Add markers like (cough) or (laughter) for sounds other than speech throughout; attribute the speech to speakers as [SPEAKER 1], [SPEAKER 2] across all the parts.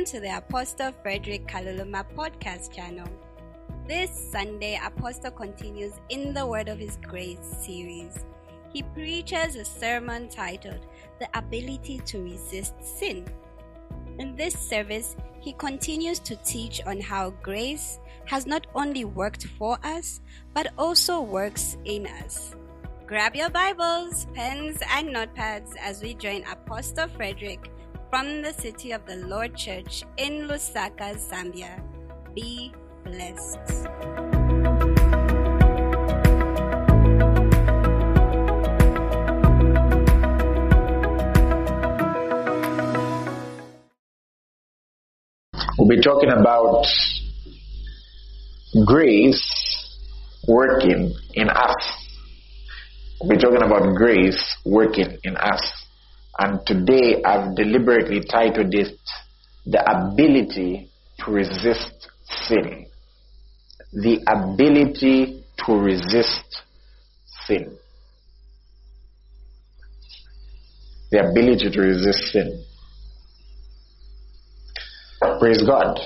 [SPEAKER 1] Welcome to the Apostle Frederick Kaluluma podcast channel. This Sunday, Apostle continues in the Word of His Grace series. He preaches a sermon titled The Ability to Resist Sin. In this service, he continues to teach on how grace has not only worked for us, but also works in us. Grab your Bibles, pens, and notepads as we join Apostle Frederick from the City of the Lord Church in Lusaka, Zambia. Be blessed.
[SPEAKER 2] We'll be talking about grace working in us. We'll be talking about grace working in us. And today I've deliberately titled it The Ability to Resist Sin. The ability to resist sin. The ability to resist sin. Praise God.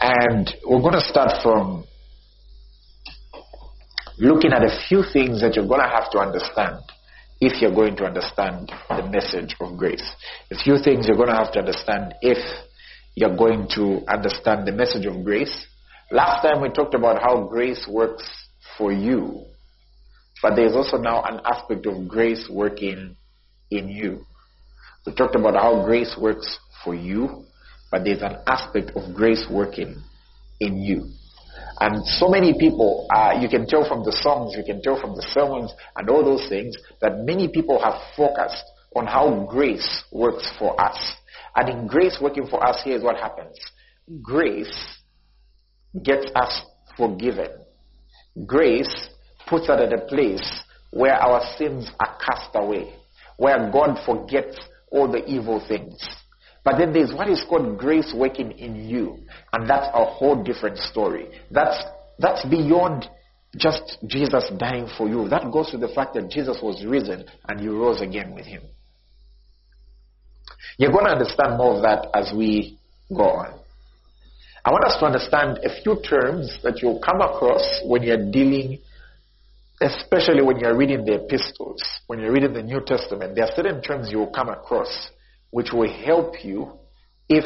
[SPEAKER 2] And we're going to start from looking at a few things that you're going to have to understand if you're going to understand the message of grace. A few things you're going to have to understand if you're going to understand the message of grace. Last time we talked about how grace works for you, but there's also now an aspect of grace working in you. We talked about how grace works for you, but there's an aspect of grace working in you. And so many people, uh, you can tell from the songs, you can tell from the sermons and all those things that many people have focused on how grace works for us. And in grace working for us, here's what happens. Grace gets us forgiven. Grace puts us at a place where our sins are cast away, where God forgets all the evil things. But then there's what is called grace working in you. And that's a whole different story. That's, that's beyond just Jesus dying for you. That goes to the fact that Jesus was risen and you rose again with him. You're going to understand more of that as we go on. I want us to understand a few terms that you'll come across when you're dealing, especially when you're reading the epistles, when you're reading the New Testament. There are certain terms you will come across which will help you if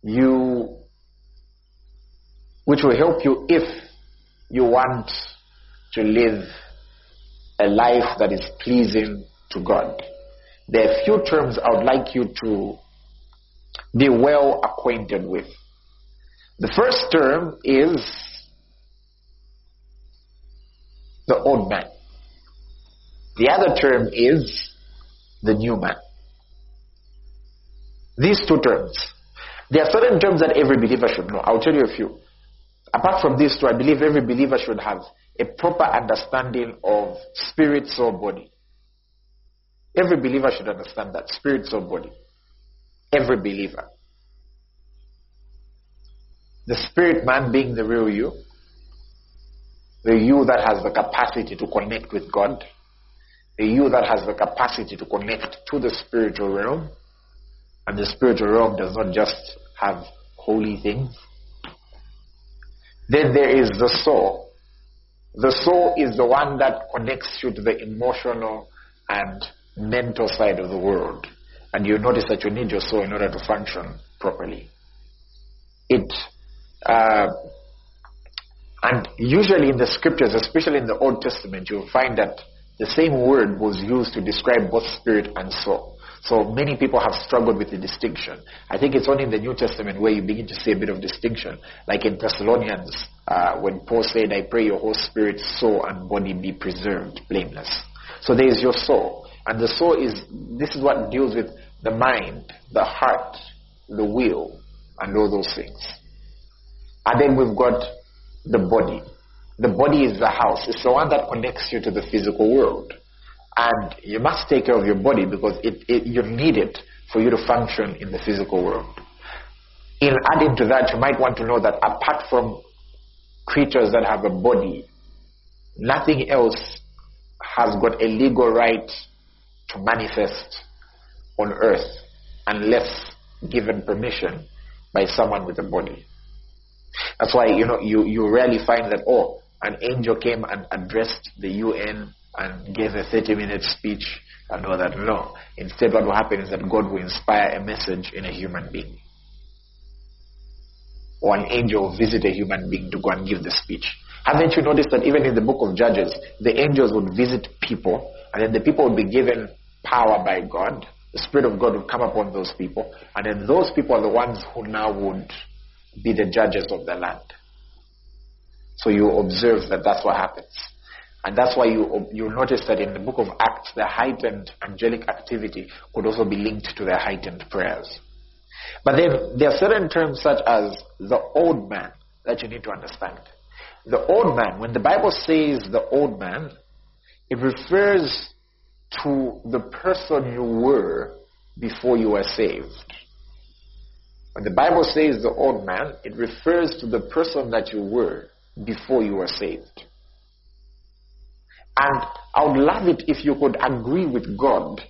[SPEAKER 2] you which will help you if you want to live a life that is pleasing to God. There are a few terms I would like you to be well acquainted with. The first term is the old man. The other term is the new man. These two terms. There are certain terms that every believer should know. I'll tell you a few. Apart from these two, I believe every believer should have a proper understanding of spirit, soul, body. Every believer should understand that. Spirit, soul, body. Every believer. The spirit man being the real you. The you that has the capacity to connect with God. The you that has the capacity to connect to the spiritual realm and the spiritual realm does not just have holy things. Then there is the soul. The soul is the one that connects you to the emotional and mental side of the world. And you notice that you need your soul in order to function properly. It, uh, and usually in the scriptures, especially in the Old Testament, you'll find that the same word was used to describe both spirit and soul. So many people have struggled with the distinction. I think it's only in the New Testament where you begin to see a bit of distinction. Like in Thessalonians, uh, when Paul said, I pray your whole spirit, soul, and body be preserved blameless. So there is your soul. And the soul is, this is what deals with the mind, the heart, the will, and all those things. And then we've got the body. The body is the house. It's the one that connects you to the physical world. And you must take care of your body because it, it, you need it for you to function in the physical world. In adding to that, you might want to know that apart from creatures that have a body, nothing else has got a legal right to manifest on earth unless given permission by someone with a body. That's why you know you, you rarely find that oh an angel came and addressed the UN and gave a 30 minute speech and all that. No. Instead what will happen is that God will inspire a message in a human being. Or an angel will visit a human being to go and give the speech. Haven't you noticed that even in the book of Judges, the angels would visit people and then the people would be given power by God. The Spirit of God would come upon those people. And then those people are the ones who now would be the judges of the land. So you observe that that's what happens. And that's why you, you notice that in the book of Acts, the heightened angelic activity could also be linked to their heightened prayers. But then there are certain terms such as the old man that you need to understand. The old man, when the Bible says the old man, it refers to the person you were before you were saved. When the Bible says the old man, it refers to the person that you were before you were saved. And I would love it if you could agree with God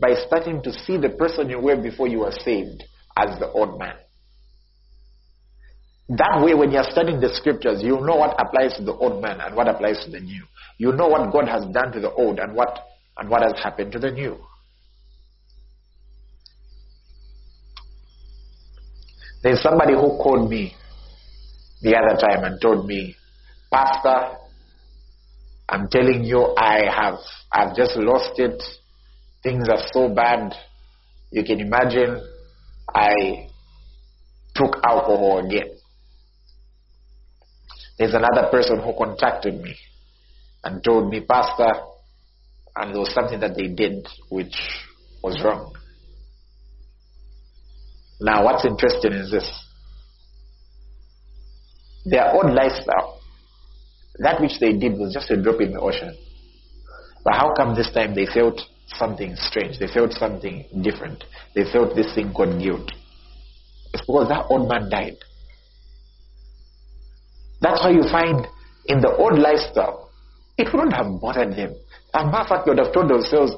[SPEAKER 2] by starting to see the person you were before you were saved as the old man. That way, when you're studying the scriptures, you know what applies to the old man and what applies to the new. You know what God has done to the old and what and what has happened to the new. There's somebody who called me the other time and told me, Pastor, I'm telling you, I have I've just lost it. Things are so bad. You can imagine I took alcohol again. There's another person who contacted me and told me, Pastor, and there was something that they did which was wrong. Now, what's interesting is this their own lifestyle, that which they did was just a drop in the ocean. But how come this time they felt something strange? They felt something different. They felt this thing called guilt. It's because that old man died. That's why you find in the old lifestyle, it wouldn't have bothered them. As a matter of fact, they would have told themselves,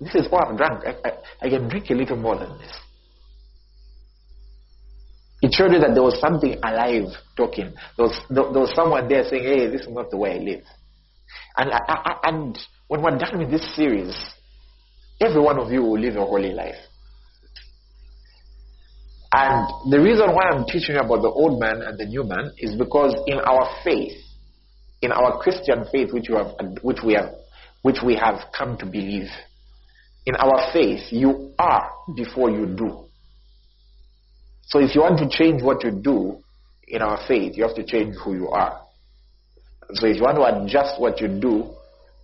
[SPEAKER 2] this is all I've drunk. I, I, I can drink a little more than this. It showed you that there was something alive talking. There was, there, there was someone there saying, hey, this is not the way I live. And, I, I, and when we're done with this series, every one of you will live a holy life. And the reason why I'm teaching you about the old man and the new man is because in our faith, in our Christian faith, which, have, which, we have, which we have come to believe, in our faith, you are before you do. So if you want to change what you do in our faith, you have to change who you are. So if you want to adjust what you do,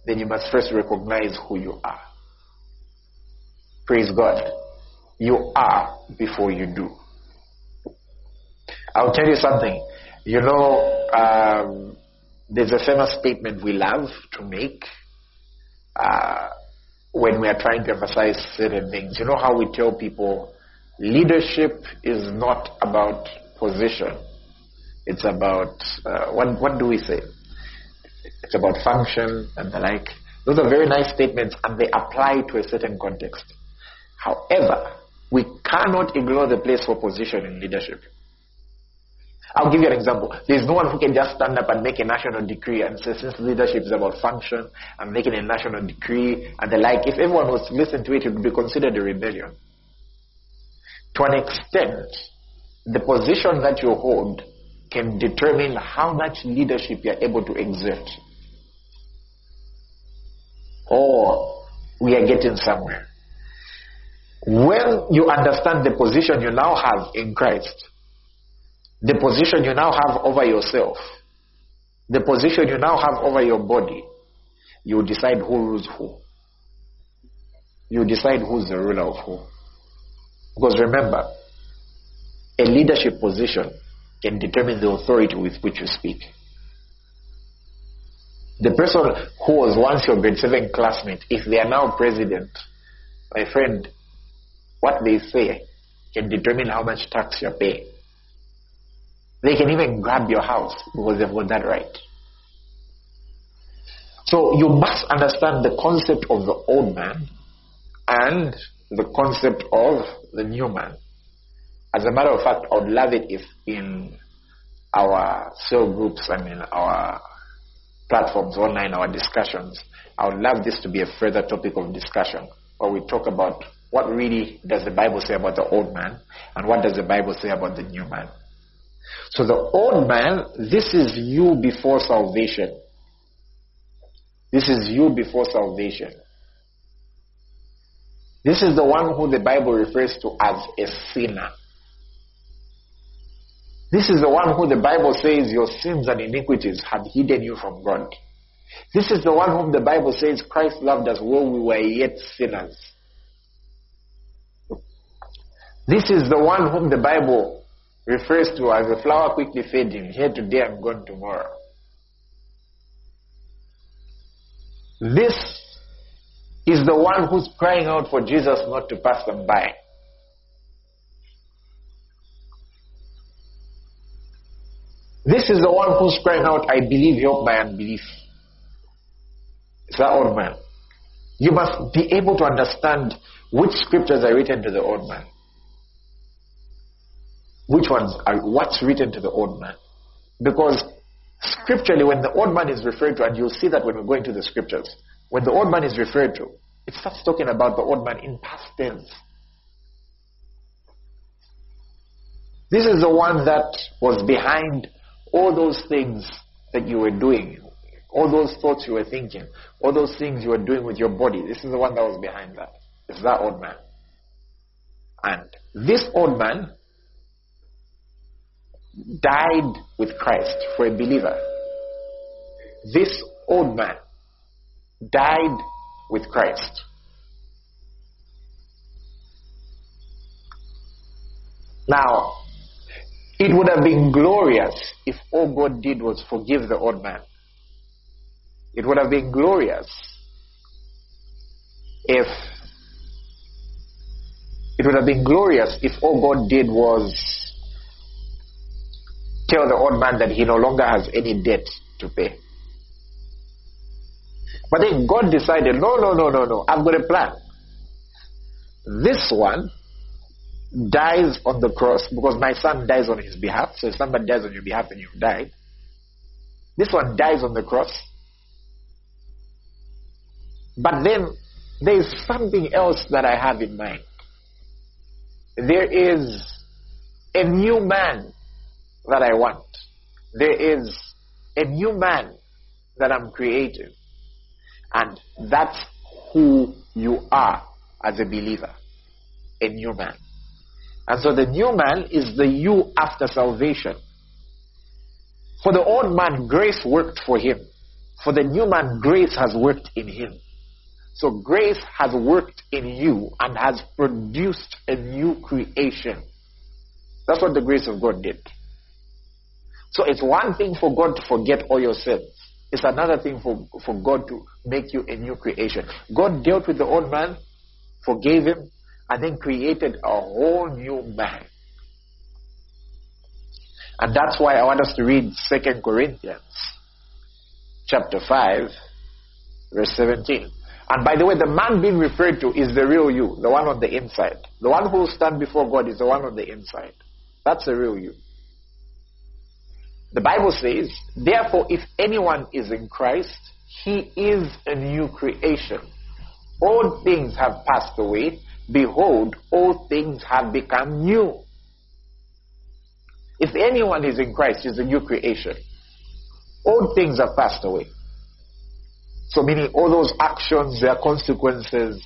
[SPEAKER 2] then you must first recognize who you are. Praise God. You are before you do. I'll tell you something. You know, um, there's a famous statement we love to make uh, when we are trying to emphasize certain things. You know how we tell people leadership is not about position. It's about, uh, what, what do we say? It's about function and the like. Those are very nice statements and they apply to a certain context. However, we cannot ignore the place for position in leadership. I'll give you an example. There's no one who can just stand up and make a national decree and say, since leadership is about function, I'm making a national decree and the like. If everyone was to listen to it, it would be considered a rebellion. To an extent, the position that you hold can determine how much leadership you're able to exert. Or we are getting somewhere. When you understand the position you now have in Christ, the position you now have over yourself, the position you now have over your body, you decide who rules who. You decide who's the ruler of who. Because remember, a leadership position can determine the authority with which you speak. The person who was once your grade 7 classmate, if they are now president, my friend, what they say can determine how much tax you're paying. They can even grab your house because they've got that right. So you must understand the concept of the old man and the concept of the new man. As a matter of fact, I would love it if in our cell groups and in our platforms online, our discussions, I would love this to be a further topic of discussion where we talk about what really does the Bible say about the old man and what does the Bible say about the new man. So the old man, this is you before salvation. This is you before salvation. This is the one who the Bible refers to as a sinner. This is the one who the Bible says your sins and iniquities have hidden you from God. This is the one whom the Bible says Christ loved us while we were yet sinners. This is the one whom the Bible refers to as a flower quickly fading, here today and gone tomorrow. This is the one who's crying out for Jesus not to pass them by. This is the one who's crying out, I believe, help my unbelief. It's that old man. You must be able to understand which scriptures are written to the old man. Which ones are what's written to the old man? Because scripturally, when the old man is referred to, and you'll see that when we go into the scriptures, when the old man is referred to, it starts talking about the old man in past tense. This is the one that was behind all those things that you were doing, all those thoughts you were thinking, all those things you were doing with your body. This is the one that was behind that. It's that old man. And this old man died with Christ for a believer. This old man died with Christ. Now, it would have been glorious if all God did was forgive the old man. It would have been glorious if it would have been glorious if all God did was tell the old man that he no longer has any debt to pay. But then God decided, no, no, no, no, no, I've got a plan. This one dies on the cross because my son dies on his behalf. So if somebody dies on your behalf and you've died, this one dies on the cross. But then there is something else that I have in mind. There is a new man that I want. There is a new man that I'm creating. And that's who you are as a believer. A new man. And so the new man is the you after salvation. For the old man, grace worked for him. For the new man, grace has worked in him. So grace has worked in you and has produced a new creation. That's what the grace of God did. So it's one thing for God to forget all your sins. It's another thing for, for God to make you a new creation. God dealt with the old man, forgave him, and then created a whole new man. And that's why I want us to read Second Corinthians chapter 5, verse 17. And by the way, the man being referred to is the real you, the one on the inside. The one who will stand before God is the one on the inside. That's the real you. The Bible says, therefore, if anyone is in Christ, he is a new creation. All things have passed away. Behold, all things have become new. If anyone is in Christ, he's a new creation. All things have passed away. So meaning all those actions, their consequences,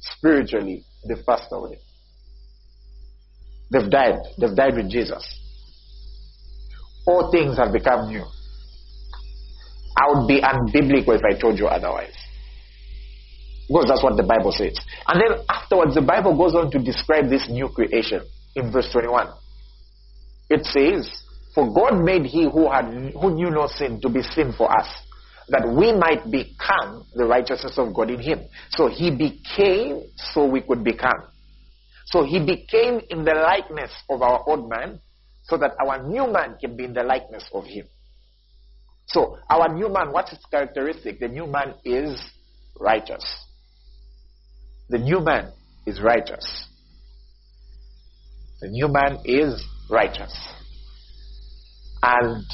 [SPEAKER 2] spiritually, they've passed away. They've died. They've died with Jesus all things have become new. I would be unbiblical if I told you otherwise. Because that's what the Bible says. And then afterwards, the Bible goes on to describe this new creation in verse 21. It says, For God made he who had who knew no sin to be sin for us, that we might become the righteousness of God in him. So he became so we could become. So he became in the likeness of our old man so that our new man can be in the likeness of him. So, our new man, what's its characteristic? The new man is righteous. The new man is righteous. The new man is righteous. And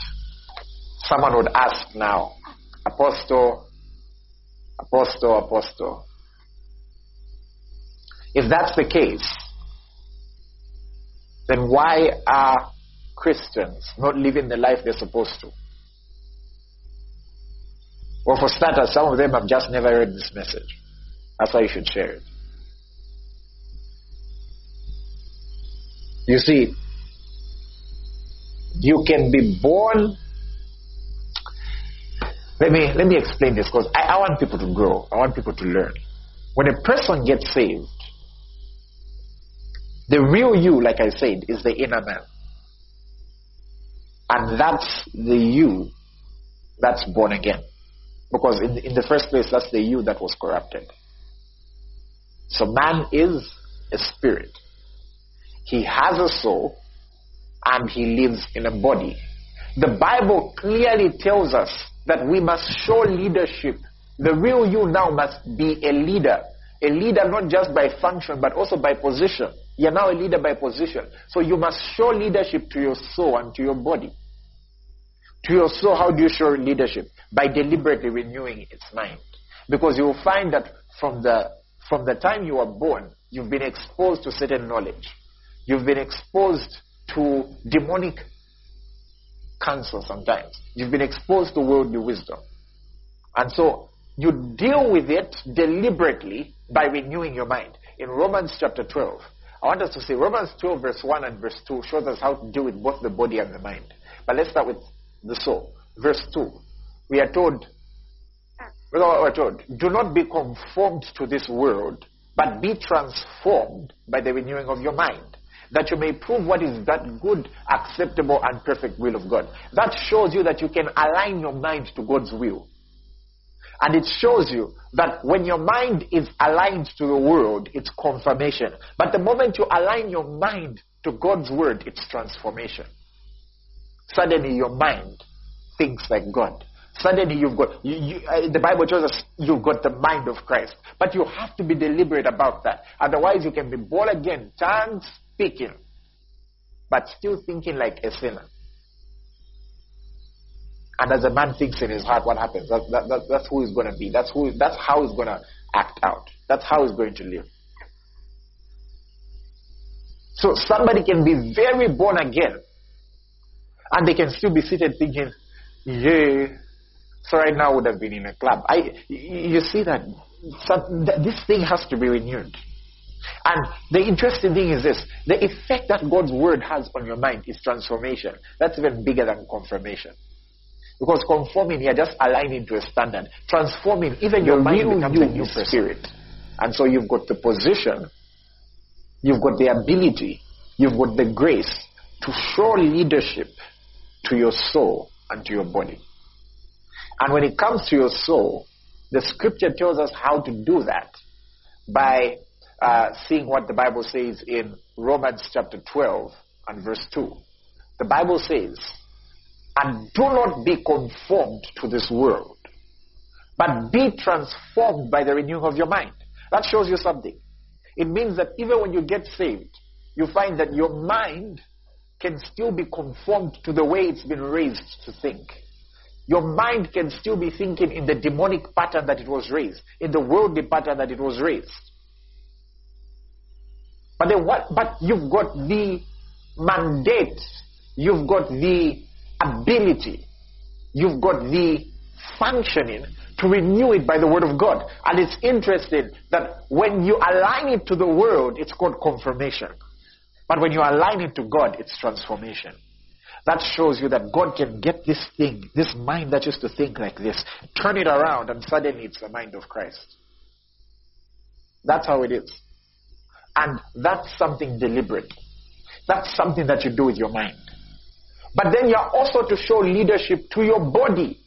[SPEAKER 2] someone would ask now, Apostle, Apostle, Apostle, if that's the case, then why are Christians not living the life they're supposed to? Well, for starters, some of them have just never heard this message. That's why you should share it. You see, you can be born. Let me let me explain this because I, I want people to grow. I want people to learn. When a person gets saved, the real you, like I said, is the inner man. And that's the you that's born again. Because in, in the first place, that's the you that was corrupted. So man is a spirit. He has a soul and he lives in a body. The Bible clearly tells us that we must show leadership. The real you now must be a leader. A leader not just by function but also by position. You're now a leader by position. So you must show leadership to your soul and to your body. To your soul, how do you show leadership? By deliberately renewing its mind. Because you will find that from the, from the time you are born, you've been exposed to certain knowledge. You've been exposed to demonic counsel sometimes. You've been exposed to worldly wisdom. And so you deal with it deliberately by renewing your mind. In Romans chapter 12, I want us to see Romans 12 verse 1 and verse 2 shows us how to deal with both the body and the mind. But let's start with the soul. Verse 2. We are told, we are told, do not be conformed to this world, but be transformed by the renewing of your mind, that you may prove what is that good, acceptable, and perfect will of God. That shows you that you can align your mind to God's will. And it shows you that when your mind is aligned to the world, it's confirmation. But the moment you align your mind to God's word, it's transformation. Suddenly your mind thinks like God. Suddenly you've got, you, you, uh, the Bible tells us you've got the mind of Christ. But you have to be deliberate about that. Otherwise you can be born again, tongue speaking, but still thinking like a sinner. And as a man thinks in his heart, what happens? That, that, that, that's who he's going to be. That's who. That's how he's going to act out. That's how he's going to live. So somebody can be very born again, and they can still be seated thinking, "Yeah." So right now I would have been in a club. I, you see that, this thing has to be renewed. And the interesting thing is this the effect that God's word has on your mind is transformation. That's even bigger than confirmation. Because conforming, you're just aligning to a standard. Transforming, even your, your mind becomes you, a new spirit. And so you've got the position, you've got the ability, you've got the grace to show leadership to your soul and to your body. And when it comes to your soul, the scripture tells us how to do that by uh, seeing what the Bible says in Romans chapter 12 and verse 2. The Bible says, and do not be conformed to this world, but be transformed by the renewing of your mind. That shows you something. It means that even when you get saved, you find that your mind can still be conformed to the way it's been raised to think. Your mind can still be thinking in the demonic pattern that it was raised, in the worldly pattern that it was raised. But then what? But you've got the mandate, you've got the ability, you've got the functioning to renew it by the word of God. And it's interesting that when you align it to the world, it's called confirmation. But when you align it to God, it's transformation. That shows you that God can get this thing, this mind that used to think like this, turn it around, and suddenly it's the mind of Christ. That's how it is. And that's something deliberate. That's something that you do with your mind. But then you're also to show leadership to your body.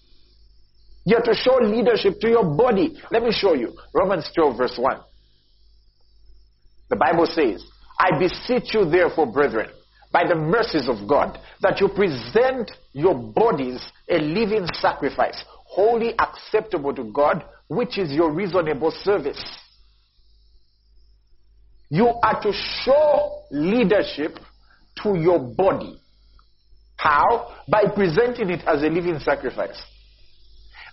[SPEAKER 2] You're to show leadership to your body. Let me show you. Romans 12, verse 1. The Bible says, I beseech you, therefore, brethren, by the mercies of God, that you present your bodies a living sacrifice, holy acceptable to God, which is your reasonable service. You are to show leadership to your body. How? By presenting it as a living sacrifice.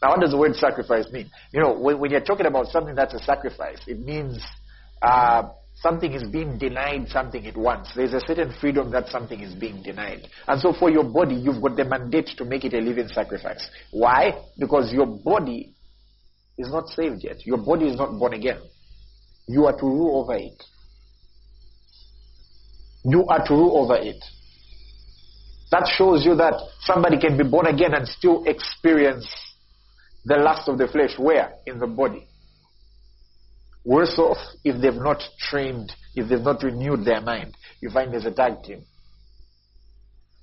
[SPEAKER 2] Now, what does the word sacrifice mean? You know, when, when you're talking about something that's a sacrifice, it means uh, something is being denied something it wants. There's a certain freedom that something is being denied. And so for your body, you've got the mandate to make it a living sacrifice. Why? Because your body is not saved yet. Your body is not born again. You are to rule over it. You are to rule over it. That shows you that somebody can be born again and still experience the lust of the flesh. Where? In the body. Worse off if they've not trained, if they've not renewed their mind. You find there's a tag team.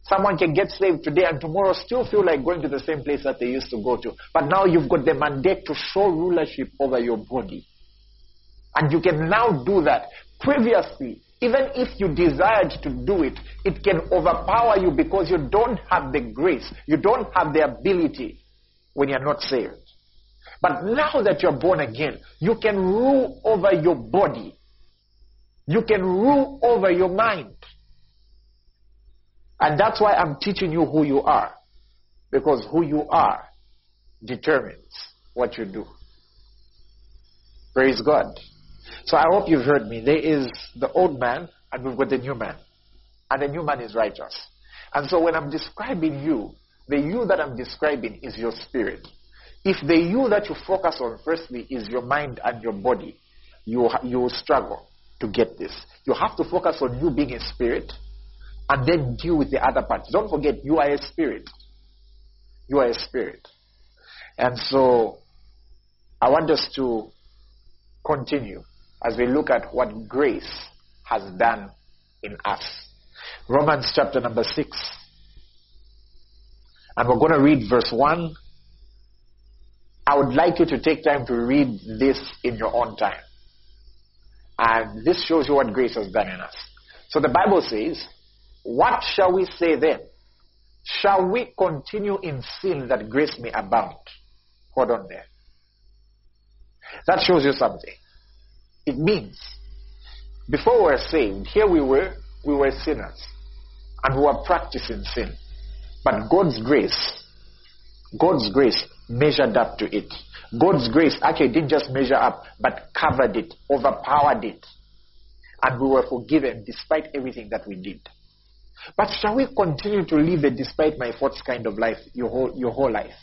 [SPEAKER 2] Someone can get saved today and tomorrow still feel like going to the same place that they used to go to. But now you've got the mandate to show rulership over your body. And you can now do that. Previously, even if you desired to do it, it can overpower you because you don't have the grace. You don't have the ability when you're not saved. But now that you're born again, you can rule over your body. You can rule over your mind. And that's why I'm teaching you who you are. Because who you are determines what you do. Praise God. So I hope you've heard me. There is the old man and we've got the new man. And the new man is righteous. And so when I'm describing you, the you that I'm describing is your spirit. If the you that you focus on firstly is your mind and your body, you, you will struggle to get this. You have to focus on you being a spirit and then deal with the other parts. Don't forget, you are a spirit. You are a spirit. And so I want us to continue as we look at what grace has done in us. Romans chapter number 6. And we're going to read verse 1. I would like you to take time to read this in your own time. And this shows you what grace has done in us. So the Bible says, What shall we say then? Shall we continue in sin that grace may abound? Hold on there. That shows you something. It means before we were saved, here we were, we were sinners and we were practicing sin. But God's grace, God's grace measured up to it. God's grace actually didn't just measure up, but covered it, overpowered it. And we were forgiven despite everything that we did. But shall we continue to live a despite my faults kind of life your whole, your whole life?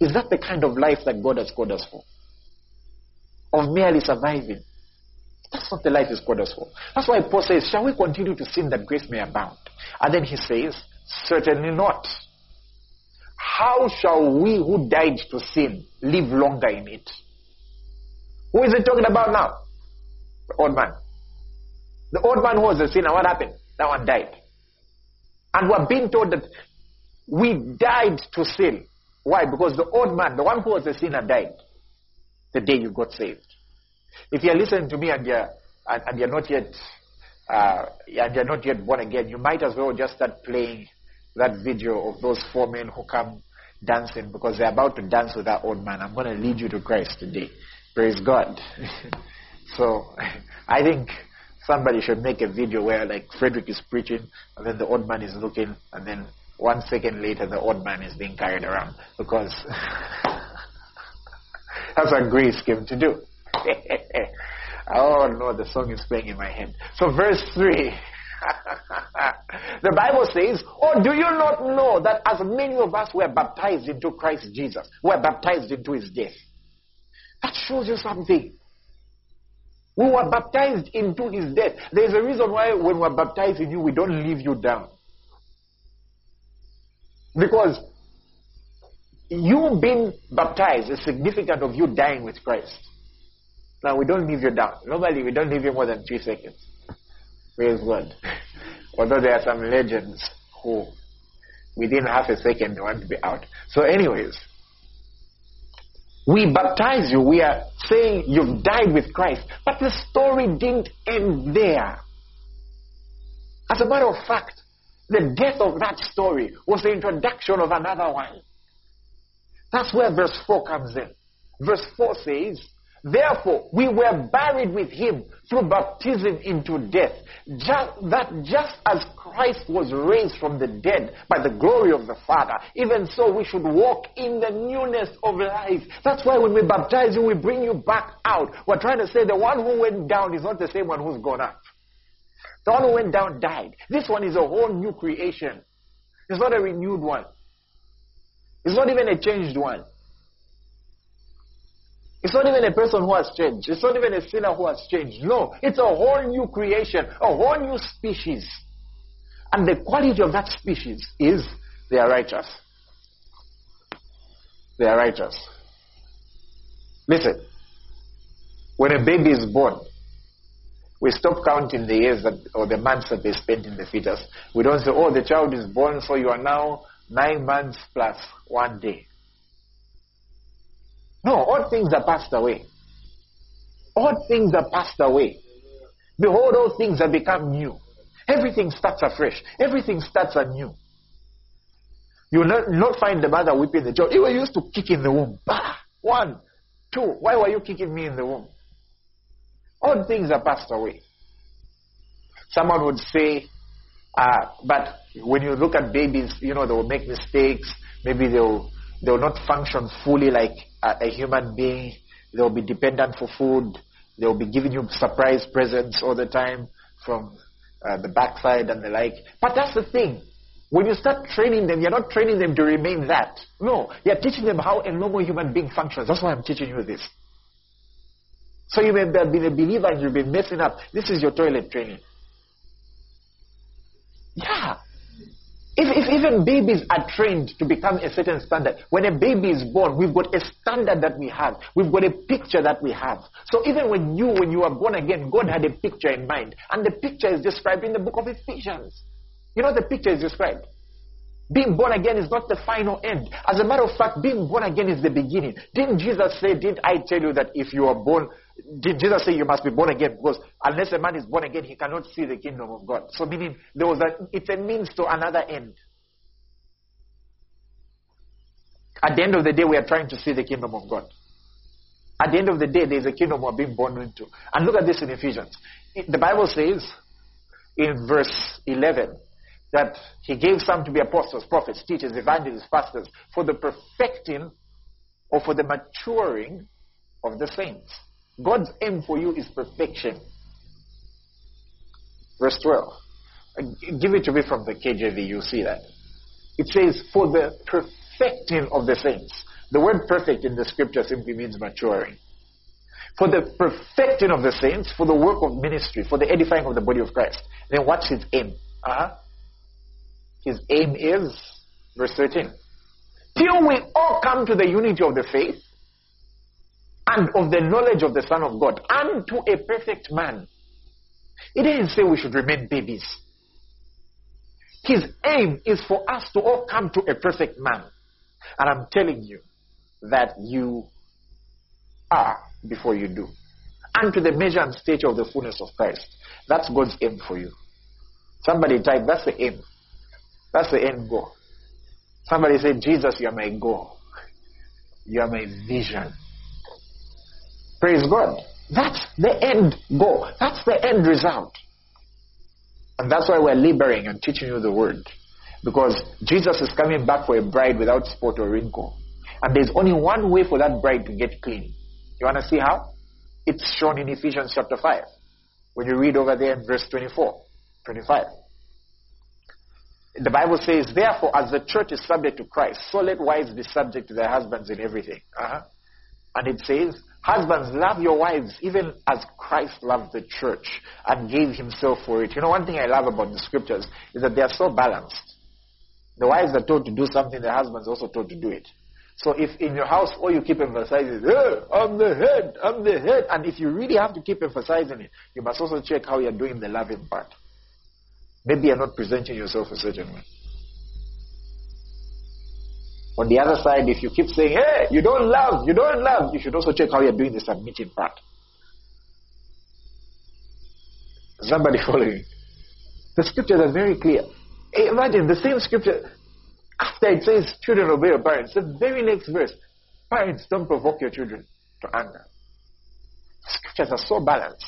[SPEAKER 2] Is that the kind of life that God has called us for? Of merely surviving. That's not the life He's called us for. That's why Paul says, Shall we continue to sin that grace may abound? And then he says, Certainly not. How shall we who died to sin live longer in it? Who is he talking about now? The old man. The old man who was a sinner, what happened? That one died. And we're being told that we died to sin. Why? Because the old man, the one who was a sinner, died the day you got saved. If you're listening to me and you're, and, you're not yet, uh, and you're not yet born again, you might as well just start playing that video of those four men who come dancing because they're about to dance with that old man. I'm going to lead you to Christ today. Praise God. (laughs) so (laughs) I think somebody should make a video where like Frederick is preaching and then the old man is looking and then one second later the old man is being carried around because (laughs) That's what grace came to do. (laughs) oh no, the song is playing in my head. So verse 3. (laughs) the Bible says, Oh, do you not know that as many of us were baptized into Christ Jesus, were baptized into his death? That shows you something. We were baptized into his death. There's a reason why when we're baptized you, we don't leave you down. Because you being baptized is significant of you dying with Christ. Now we don't leave you down. Normally we don't leave you more than three seconds. Praise God. (laughs) Although there are some legends who within half a second want to be out. So anyways, we baptize you. We are saying you've died with Christ. But the story didn't end there. As a matter of fact, the death of that story was the introduction of another one. That's where verse 4 comes in. Verse 4 says, Therefore, we were buried with him through baptism into death. Just, that just as Christ was raised from the dead by the glory of the Father, even so we should walk in the newness of life. That's why when we baptize you, we bring you back out. We're trying to say the one who went down is not the same one who's gone up. The one who went down died. This one is a whole new creation. It's not a renewed one. It's not even a changed one. It's not even a person who has changed. It's not even a sinner who has changed. No, it's a whole new creation, a whole new species. And the quality of that species is they are righteous. They are righteous. Listen, when a baby is born, we stop counting the years that, or the months that they spent in the fetus. We don't say, oh, the child is born, so you are now nine months plus one day. No, all things are passed away. All things are passed away. Behold, all things have become new. Everything starts afresh. Everything starts anew. You will not, not find the mother whipping the child. You were used to kick in the womb. Bah! One, two. Why were you kicking me in the womb? All things are passed away. Someone would say, uh, but when you look at babies, you know, they will make mistakes. Maybe they'll, they'll not function fully like a, a human being. They'll be dependent for food. They'll be giving you surprise presents all the time from uh, the backside and the like. But that's the thing. When you start training them, you're not training them to remain that. No, you're teaching them how a normal human being functions. That's why I'm teaching you this. So you may have been a believer and you've been messing up. This is your toilet training. Yeah. If, if even babies are trained to become a certain standard, when a baby is born, we've got a standard that we have. We've got a picture that we have. So even when you, when you are born again, God had a picture in mind. And the picture is described in the book of Ephesians. You know the picture is described. Being born again is not the final end. As a matter of fact, being born again is the beginning. Didn't Jesus say, didn't I tell you that if you are born, did Jesus say you must be born again? Because unless a man is born again, he cannot see the kingdom of God. So meaning there was a, it's a means to another end. At the end of the day, we are trying to see the kingdom of God. At the end of the day, there is a kingdom we're being born into. And look at this in Ephesians. The Bible says in verse 11 that he gave some to be apostles, prophets, teachers, evangelists, pastors for the perfecting or for the maturing of the saints. God's aim for you is perfection. Verse 12. Give it to me from the KJV, you'll see that. It says, for the perfecting of the saints. The word perfect in the scripture simply means maturing. For the perfecting of the saints, for the work of ministry, for the edifying of the body of Christ. Then what's his aim? Uh-huh. His aim is, verse 13, till we all come to the unity of the faith and of the knowledge of the Son of God, unto a perfect man. It didn't say we should remain babies. His aim is for us to all come to a perfect man. And I'm telling you that you are before you do. Unto the measure and stature of the fullness of Christ. That's God's aim for you. Somebody type, that's the aim. That's the end goal. Somebody say, Jesus, you are my goal. You are my vision. Praise God. That's the end goal. That's the end result. And that's why we're laboring and teaching you the word. Because Jesus is coming back for a bride without spot or wrinkle. And there's only one way for that bride to get clean. You want to see how? It's shown in Ephesians chapter 5. When you read over there in verse 24, 25. The Bible says, therefore, as the church is subject to Christ, so let wives be subject to their husbands in everything. Uh-huh. And it says, Husbands, love your wives even mm. as Christ loved the church and gave himself for it. You know, one thing I love about the scriptures is that they are so balanced. The wives are told to do something, the husbands are also told to do it. So if in your house all you keep emphasizing, hey, I'm the head, I'm the head, and if you really have to keep emphasizing it, you must also check how you're doing the loving part. Maybe you're not presenting yourself a certain way. On the other side, if you keep saying, hey, you don't love, you don't love, you should also check how you're doing the submitting part. Somebody (laughs) following? The scriptures are very clear. Hey, imagine the same scripture, after it says, children obey your parents, the very next verse, parents don't provoke your children to anger. The Scriptures are so balanced.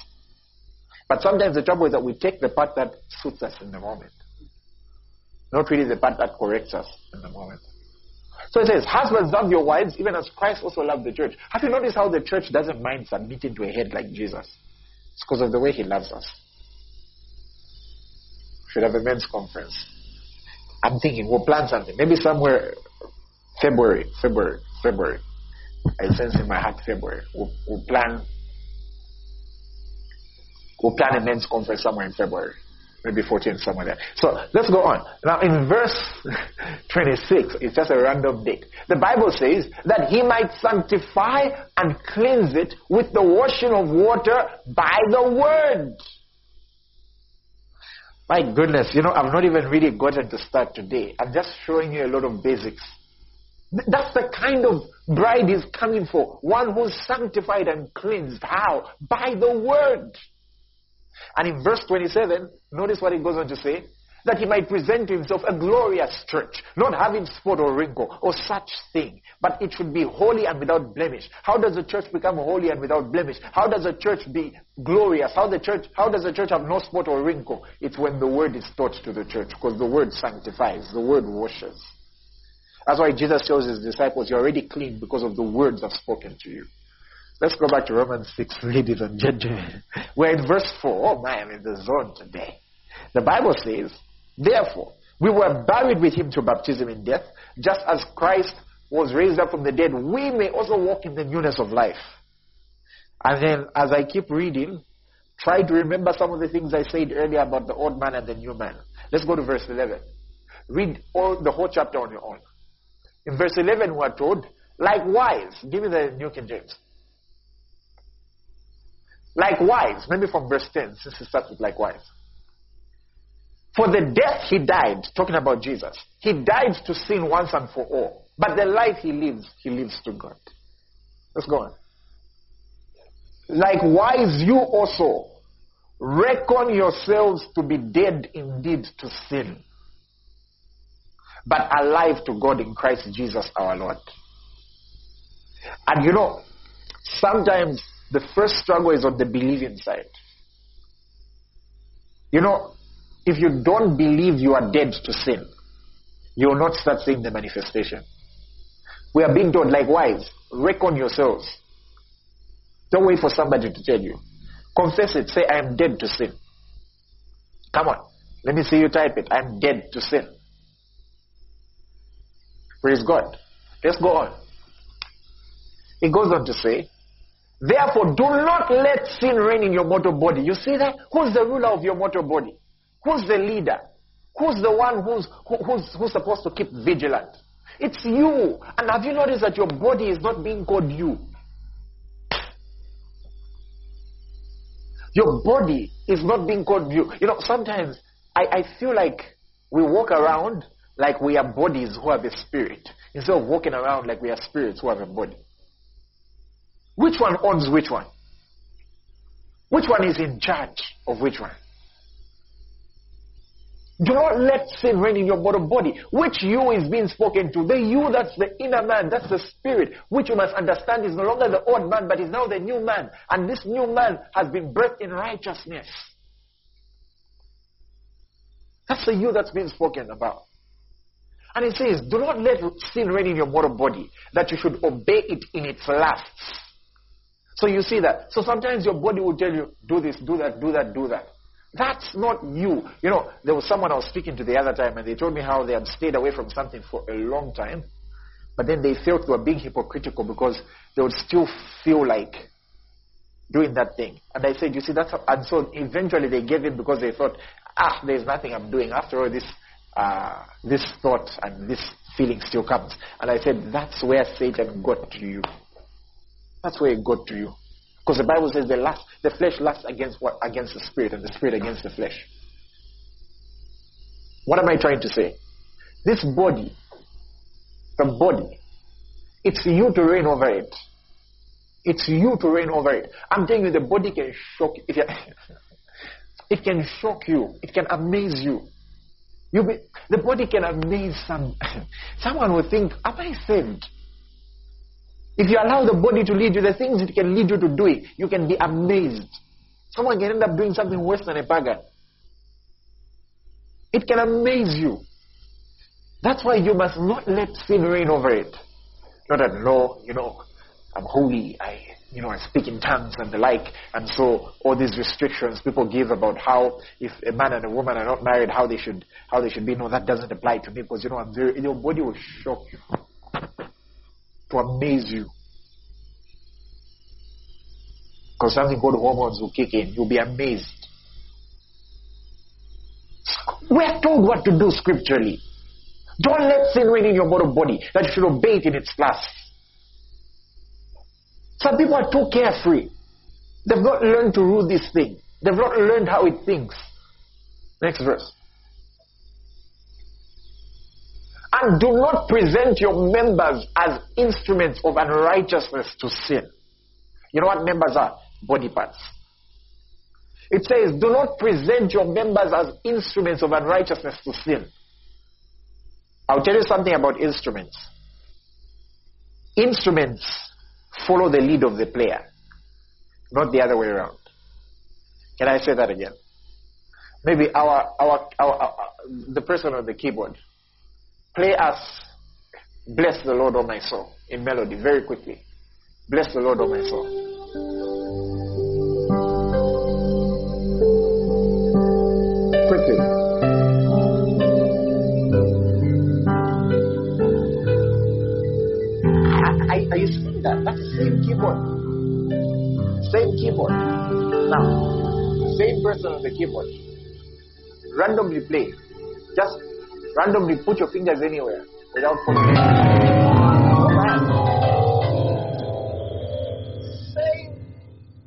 [SPEAKER 2] But sometimes the trouble is that we take the part that suits us in the moment. Not really the part that corrects us in the moment. So it says, Husbands, love your wives, even as Christ also loved the church. Have you noticed how the church doesn't mind submitting to a head like Jesus? It's because of the way he loves us. Should have a men's conference. I'm thinking we'll plan something. Maybe somewhere February, February, February. I sense in my heart February. We'll, we'll plan we'll plan a men's conference somewhere in February maybe 14 somewhere there. So let's go on. Now in verse (laughs) 26, it's just a random date. The Bible says that he might sanctify and cleanse it with the washing of water by the word. My goodness, you know, I've not even really gotten to start today. I'm just showing you a lot of basics. That's the kind of bride he's coming for. One who's sanctified and cleansed. How? By the word. And in verse 27, notice what he goes on to say. That he might present to himself a glorious church, not having spot or wrinkle or such thing, but it should be holy and without blemish. How does a church become holy and without blemish? How does a church be glorious? How the church how does a church have no spot or wrinkle? It's when the word is taught to the church, because the word sanctifies, the word washes. That's why Jesus tells his disciples, You're already clean because of the words I've spoken to you. Let's go back to Romans 6, ladies and gentlemen. We're in verse 4. Oh man, I'm in the zone today. The Bible says, Therefore, we were buried with him to baptism in death, just as Christ was raised up from the dead. We may also walk in the newness of life. And then, as I keep reading, try to remember some of the things I said earlier about the old man and the new man. Let's go to verse 11. Read all the whole chapter on your own. In verse 11, we're told, likewise, give me the New King James. Likewise, maybe from verse 10, since it starts with likewise. For the death he died, talking about Jesus, he died to sin once and for all. But the life he lives, he lives to God. Let's go on. Likewise, you also reckon yourselves to be dead indeed to sin, but alive to God in Christ Jesus our Lord. And you know, sometimes the first struggle is on the believing side. You know, if you don't believe you are dead to sin, you will not start seeing the manifestation. We are being told, likewise, reckon yourselves. Don't wait for somebody to tell you. Confess it. Say, I am dead to sin. Come on. Let me see you type it. I'm dead to sin. Praise God. Let's go on. It goes on to say, Therefore, do not let sin reign in your mortal body. You see that? Who's the ruler of your mortal body? Who's the leader? Who's the one who's, who, who's, who's supposed to keep vigilant? It's you. And have you noticed that your body is not being called you? Your body is not being called you. You know, sometimes I, I feel like we walk around like we are bodies who have a spirit instead of walking around like we are spirits who have a body. Which one owns which one? Which one is in charge of which one? Do not let sin reign in your mortal body. Which you is being spoken to? The you that's the inner man, that's the spirit, which you must understand is no longer the old man, but is now the new man. And this new man has been birthed in righteousness. That's the you that's being spoken about. And it says, do not let sin reign in your mortal body, that you should obey it in its lusts. So you see that. So sometimes your body will tell you, do this, do that, do that, do that. That's not you. You know, there was someone I was speaking to the other time and they told me how they had stayed away from something for a long time. But then they felt they were being hypocritical because they would still feel like doing that thing. And I said, you see, that's, how, and so eventually they gave in because they thought, ah, there's nothing I'm doing. After all, this, uh, this thought and this feeling still comes. And I said, that's where Satan got to you. That's where it got to you. Because the Bible says the the flesh lusts against what? Against the spirit, and the spirit against the flesh. What am I trying to say? This body, the body, it's you to reign over it. It's you to reign over it. I'm telling you, the body can shock you. (laughs) it can shock you. It can amaze you. You be, the body can amaze some. (laughs) Someone will think, "Am I saved?" If you allow the body to lead you, the things it can lead you to do you can be amazed. Someone can end up doing something worse than a pagan. It can amaze you. That's why you must not let sin reign over it. Not that, no, you know, I'm holy, I, you know, I speak in tongues and the like, and so all these restrictions people give about how if a man and a woman are not married, how they should, how they should be. No, that doesn't apply to me because you know I'm very. Your body will shock you to amaze you. Because something called hormones will kick in. You'll be amazed. We're told what to do scripturally. Don't let sin reign in your mortal body, that you should obey it in its lusts. Some people are too carefree. They've not learned to rule this thing. They've not learned how it thinks. Next verse. And do not present your members as instruments of unrighteousness to sin. You know what members are? Body parts. It says, do not present your members as instruments of unrighteousness to sin. I'll tell you something about instruments. Instruments follow the lead of the player, not the other way around. Can I say that again? Maybe our, our, our, our the person on the keyboard play us Bless the Lord, O my soul, in melody, very quickly. Bless the Lord, O my soul. Quickly. Are you seeing that? That's the same keyboard. Same keyboard. Now, same person on the keyboard. Randomly play. Just randomly put your fingers anywhere without putting Same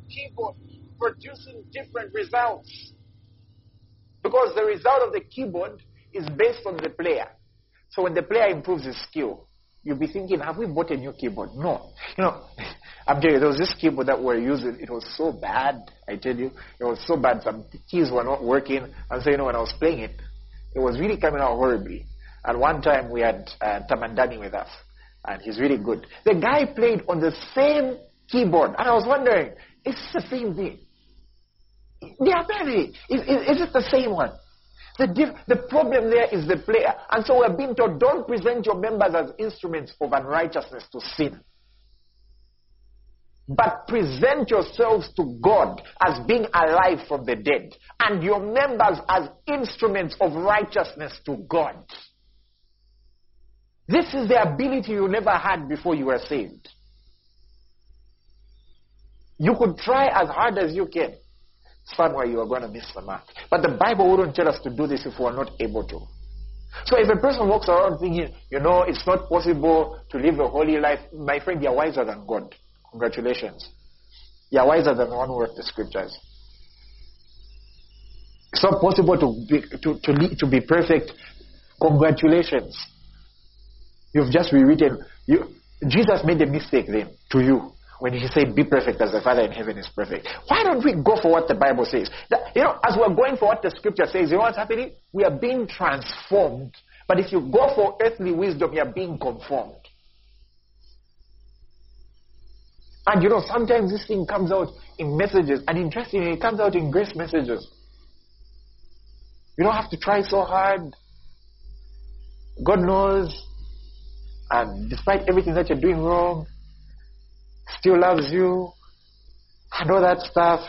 [SPEAKER 2] keyboard producing different results. Because the result of the keyboard is based on the player. So when the player improves his skill, you'll be thinking, have we bought a new keyboard? No. You know, (laughs) I'm telling you, there was this keyboard that we're using. It was so bad, I tell you. It was so bad. Some keys were not working. And so, you know, when I was playing it, it was really coming out horribly. And one time we had uh, Tamandani with us, and he's really good. The guy played on the same keyboard, and I was wondering, is this the same thing? Yeah, maybe. Is, is, is it the same one? The, diff- the problem there is the player. And so we're being told, don't present your members as instruments of unrighteousness to sin. But present yourselves to God as being alive from the dead, and your members as instruments of righteousness to God. This is the ability you never had before you were saved. You could try as hard as you can. Somewhere you are going to miss the mark. But the Bible wouldn't tell us to do this if we are not able to. So if a person walks around thinking, you know, it's not possible to live a holy life, my friend, you're wiser than God. Congratulations. You're wiser than the one who wrote the scriptures. It's not possible to be, to, to, to be perfect. Congratulations. You've just rewritten. You, Jesus made a mistake then to you when he said, Be perfect as the Father in heaven is perfect. Why don't we go for what the Bible says? That, you know, as we're going for what the scripture says, you know what's happening? We are being transformed. But if you go for earthly wisdom, you are being conformed. And you know, sometimes this thing comes out in messages, and interestingly, it comes out in grace messages. You don't have to try so hard. God knows. And despite everything that you're doing wrong, still loves you, and all that stuff.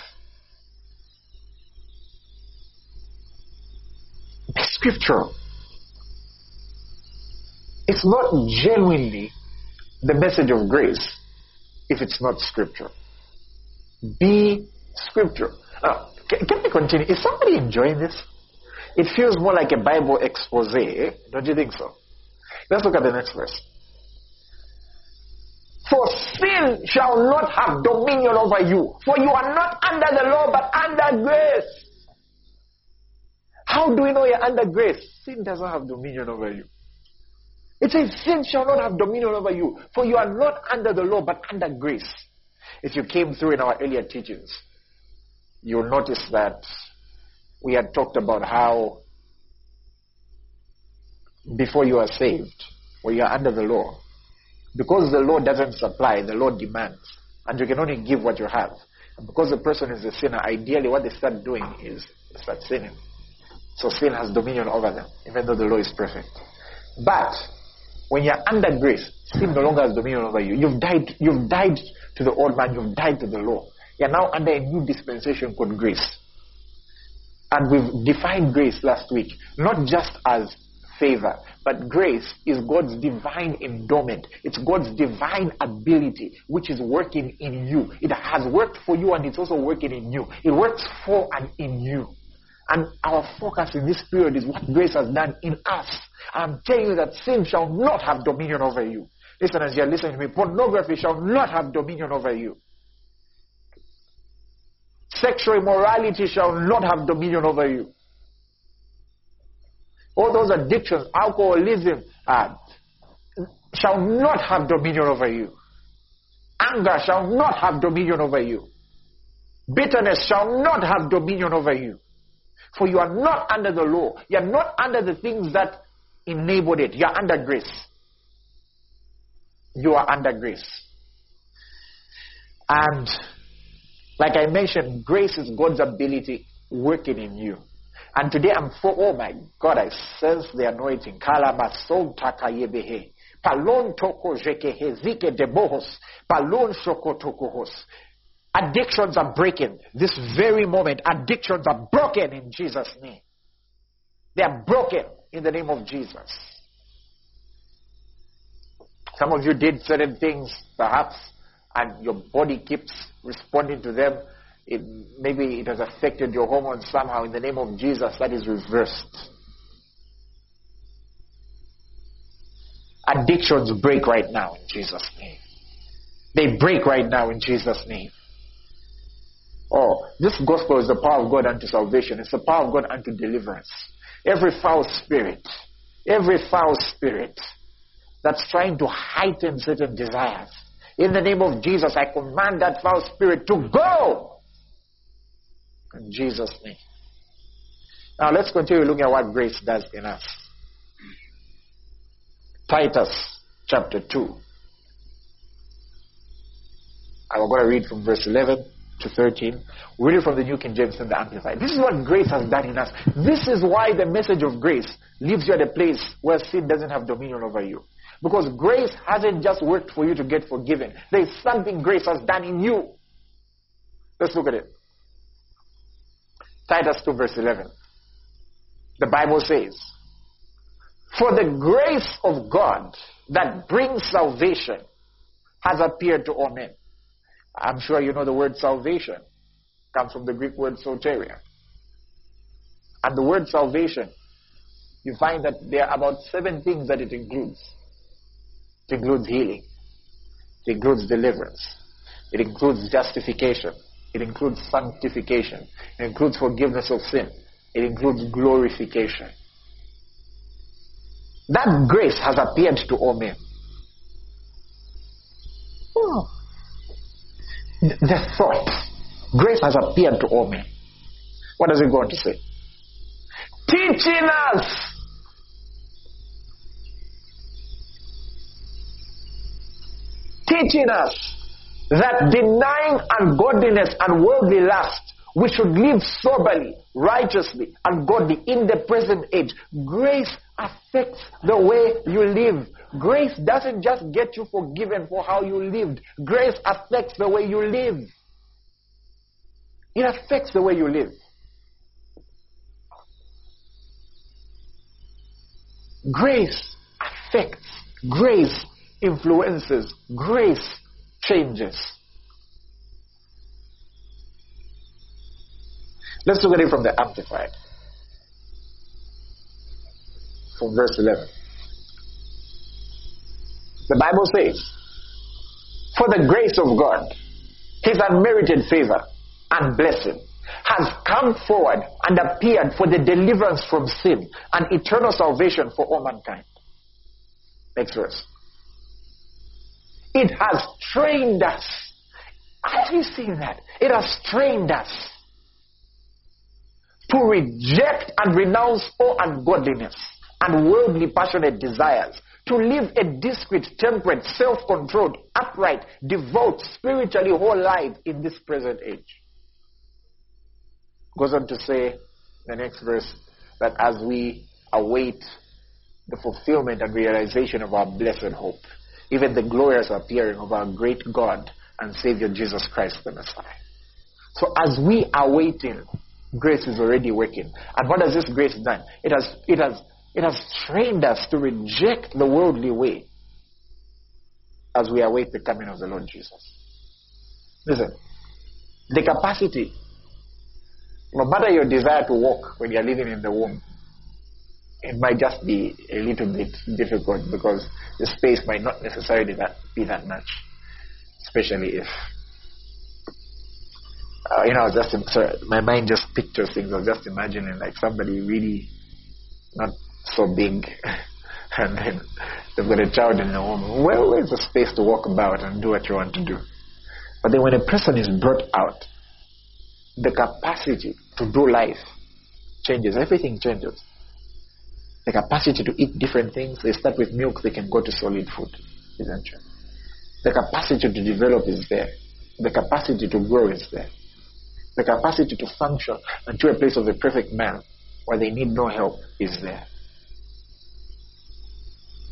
[SPEAKER 2] Be scriptural. It's not genuinely the message of grace if it's not scripture. Be scripture. Now, can, can we continue? Is somebody enjoying this? It feels more like a Bible expose, don't you think so? Let's look at the next verse. For sin shall not have dominion over you, for you are not under the law but under grace. How do we know you're under grace? Sin does not have dominion over you. It says, Sin shall not have dominion over you, for you are not under the law, but under grace. If you came through in our earlier teachings, you'll notice that we had talked about how before you are saved, or you are under the law, Because the law doesn't supply, the law demands. And you can only give what you have. And because the person is a sinner, ideally what they start doing is start sinning. So sin has dominion over them, even though the law is perfect. But when you're under grace, sin no longer has dominion over you. You've died, you've died to the old man, you've died to the law. You're now under a new dispensation called grace. And we've defined grace last week, not just as favor, but grace is God's divine endowment. It's God's divine ability which is working in you. It has worked for you and it's also working in you. It works for and in you. And our focus in this period is what grace has done in us. I'm telling you that sin shall not have dominion over you. Listen as you're listening to me, pornography shall not have dominion over you. Sexual immorality shall not have dominion over you. All those addictions, alcoholism, uh, shall not have dominion over you. Anger shall not have dominion over you. Bitterness shall not have dominion over you. For you are not under the law. You are not under the things that enabled it. You are under grace. You are under grace. And like I mentioned, grace is God's ability working in you. And today I'm for, oh my God, I sense the anointing. Palon toko. Addictions are breaking. This very moment, addictions are broken in Jesus' name. They are broken in the name of Jesus. Some of you did certain things, perhaps, and your body keeps responding to them. It, maybe it has affected your hormones somehow. In the name of Jesus, that is reversed. Addictions break right now in Jesus' name. They break right now in Jesus' name. Oh, this gospel is the power of God unto salvation. It's the power of God unto deliverance. Every foul spirit, every foul spirit that's trying to heighten certain desires. In the name of Jesus, I command that foul spirit to go. In Jesus' name. Now let's continue looking at what grace does in us. Titus chapter 2. I'm going to read from verse 11 to 13. Read it from the New King James and the Amplified. This is what grace has done in us. This is why the message of grace leaves you at a place where sin doesn't have dominion over you. Because grace hasn't just worked for you to get forgiven. There's something grace has done in you. Let's look at it. Titus 2 verse 11. The Bible says, For the grace of God that brings salvation has appeared to all men. I'm sure you know the word salvation comes from the Greek word soteria. And the word salvation, you find that there are about seven things that it includes. It includes healing. It includes deliverance. It includes justification. It includes sanctification. It includes forgiveness of sin. It includes glorification. That grace has appeared to all men. Oh the thought. Grace has appeared to all men. What does it go on to say? Teaching us teaching us that denying ungodliness and worldly lust, we should live soberly, righteously, and godly in the present age. Grace affects the way you live. Grace doesn't just get you forgiven for how you lived. Grace affects the way you live. It affects the way you live. Grace affects. Grace influences. Grace changes. Let's look at it from the Amplified. From verse 11. The Bible says, For the grace of God, His unmerited favor and blessing has come forward and appeared for the deliverance from sin and eternal salvation for all mankind. Next verse. It has trained us. Have you seen that? It has trained us to reject and renounce all ungodliness and worldly passionate desires to live a discreet, temperate, self-controlled, upright, devout, spiritually whole life in this present age. Goes on to say, the next verse, that as we await the fulfillment and realization of our blessed hope, even the glorious appearing of our great God and Savior Jesus Christ the Messiah. So as we are waiting, grace is already working. And what has this grace done? It has, it has, it has trained us to reject the worldly way as we await the coming of the Lord Jesus. Listen, the capacity, no matter your desire to walk when you're living in the womb, it might just be a little bit difficult because the space might not necessarily that, be that much, especially if uh, you know, just sorry, my mind just pictures things. I was just imagining like somebody really not so big, and then they've got a child in the womb. Well, there's a space to walk about and do what you want to do. But then when a person is brought out, the capacity to do life changes. Everything changes the capacity to eat different things. They start with milk, they can go to solid food, eventually. The capacity to develop is there. The capacity to grow is there. The capacity to function unto a place of the perfect man where they need no help is there.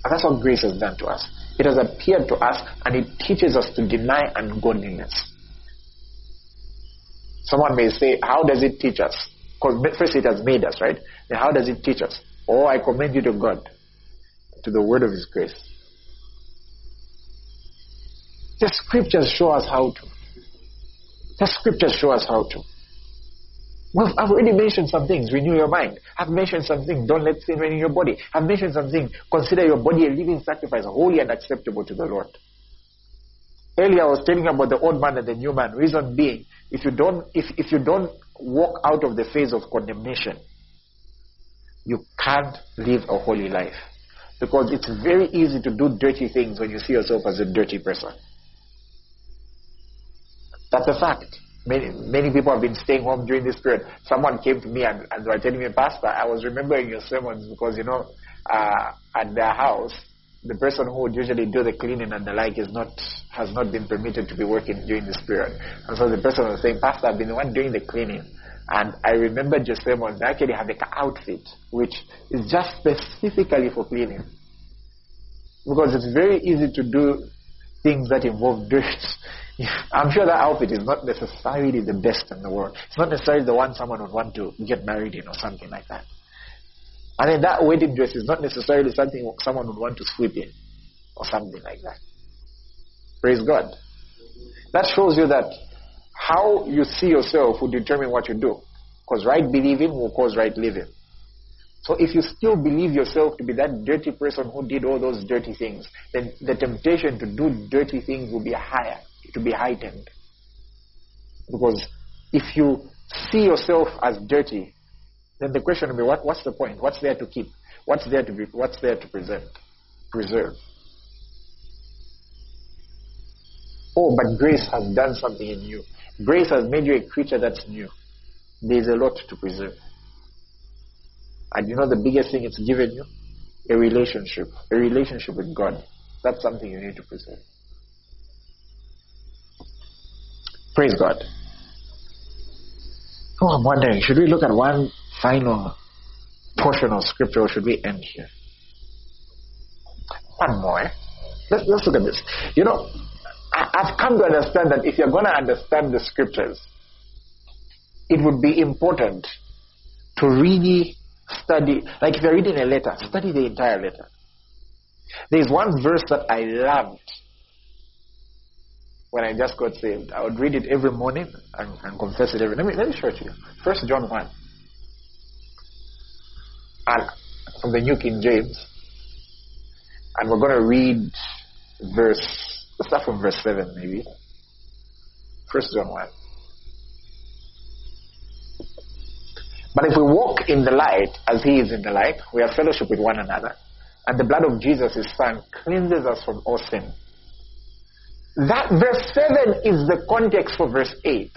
[SPEAKER 2] And that's what grace has done to us. It has appeared to us and it teaches us to deny ungodliness. Someone may say, How does it teach us? Because first it has made us, right? Then how does it teach us? Oh, I commend you to God, to the word of His grace. The scriptures show us how to. The scriptures show us how to. Well, I've already mentioned some things. Renew your mind. I've mentioned some things. Don't let sin reign in your body. I've mentioned some things. Consider your body a living sacrifice, holy and acceptable to the Lord. Earlier, I was telling about the old man and the new man. Reason being, if you don't, if, if you don't walk out of the phase of condemnation, you can't live a holy life. Because it's very easy to do dirty things when you see yourself as a dirty person. That's a fact. Many, many people have been staying home during this period. Someone came to me and, and they were telling me, Pastor, I was remembering your sermons because, you know, uh, at their house, the person who would usually do the cleaning and the like is not has not been permitted to be working during this period. And so the person was saying, Pastor, I've been the one doing the cleaning. And I remember just sermons, they actually have an outfit which is just specifically for cleaning. Because it's very easy to do things that involve (laughs) dirt. I'm sure that outfit is not necessarily the best in the world. It's not necessarily the one someone would want to get married in or something like that. And then that wedding dress is not necessarily something someone would want to sweep in or something like that. Praise God. That shows you that how you see yourself will determine what you do. Because right believing will cause right living. So if you still believe yourself to be that dirty person who did all those dirty things, then the temptation to do dirty things will be higher, to be heightened. Because if you see yourself as dirty, then the question will be, what, what's the point? What's there to keep? What's there to be? What's there to present, preserve? Oh, but grace has done something in you. Grace has made you a creature that's new. There's a lot to preserve. And you know the biggest thing it's given you? A relationship. A relationship with God. That's something you need to preserve. Praise God. Oh, I'm wondering, should we look at one final portion of scripture or should we end here? One more. Eh? Let's, let's look at this. You know, I've come to understand that if you're going to understand the scriptures, it would be important to really study, like if you're reading a letter, study the entire letter. There's one verse that I loved when I just got saved. I would read it every morning and, and confess it every. Let me let me show it to you. First John one, from the New King James, and we're going to read verse Let's start from verse 7, maybe. First John 1. But if we walk in the light as he is in the light, we have fellowship with one another. And the blood of Jesus, his son, cleanses us from all sin. That verse 7 is the context for verse 8.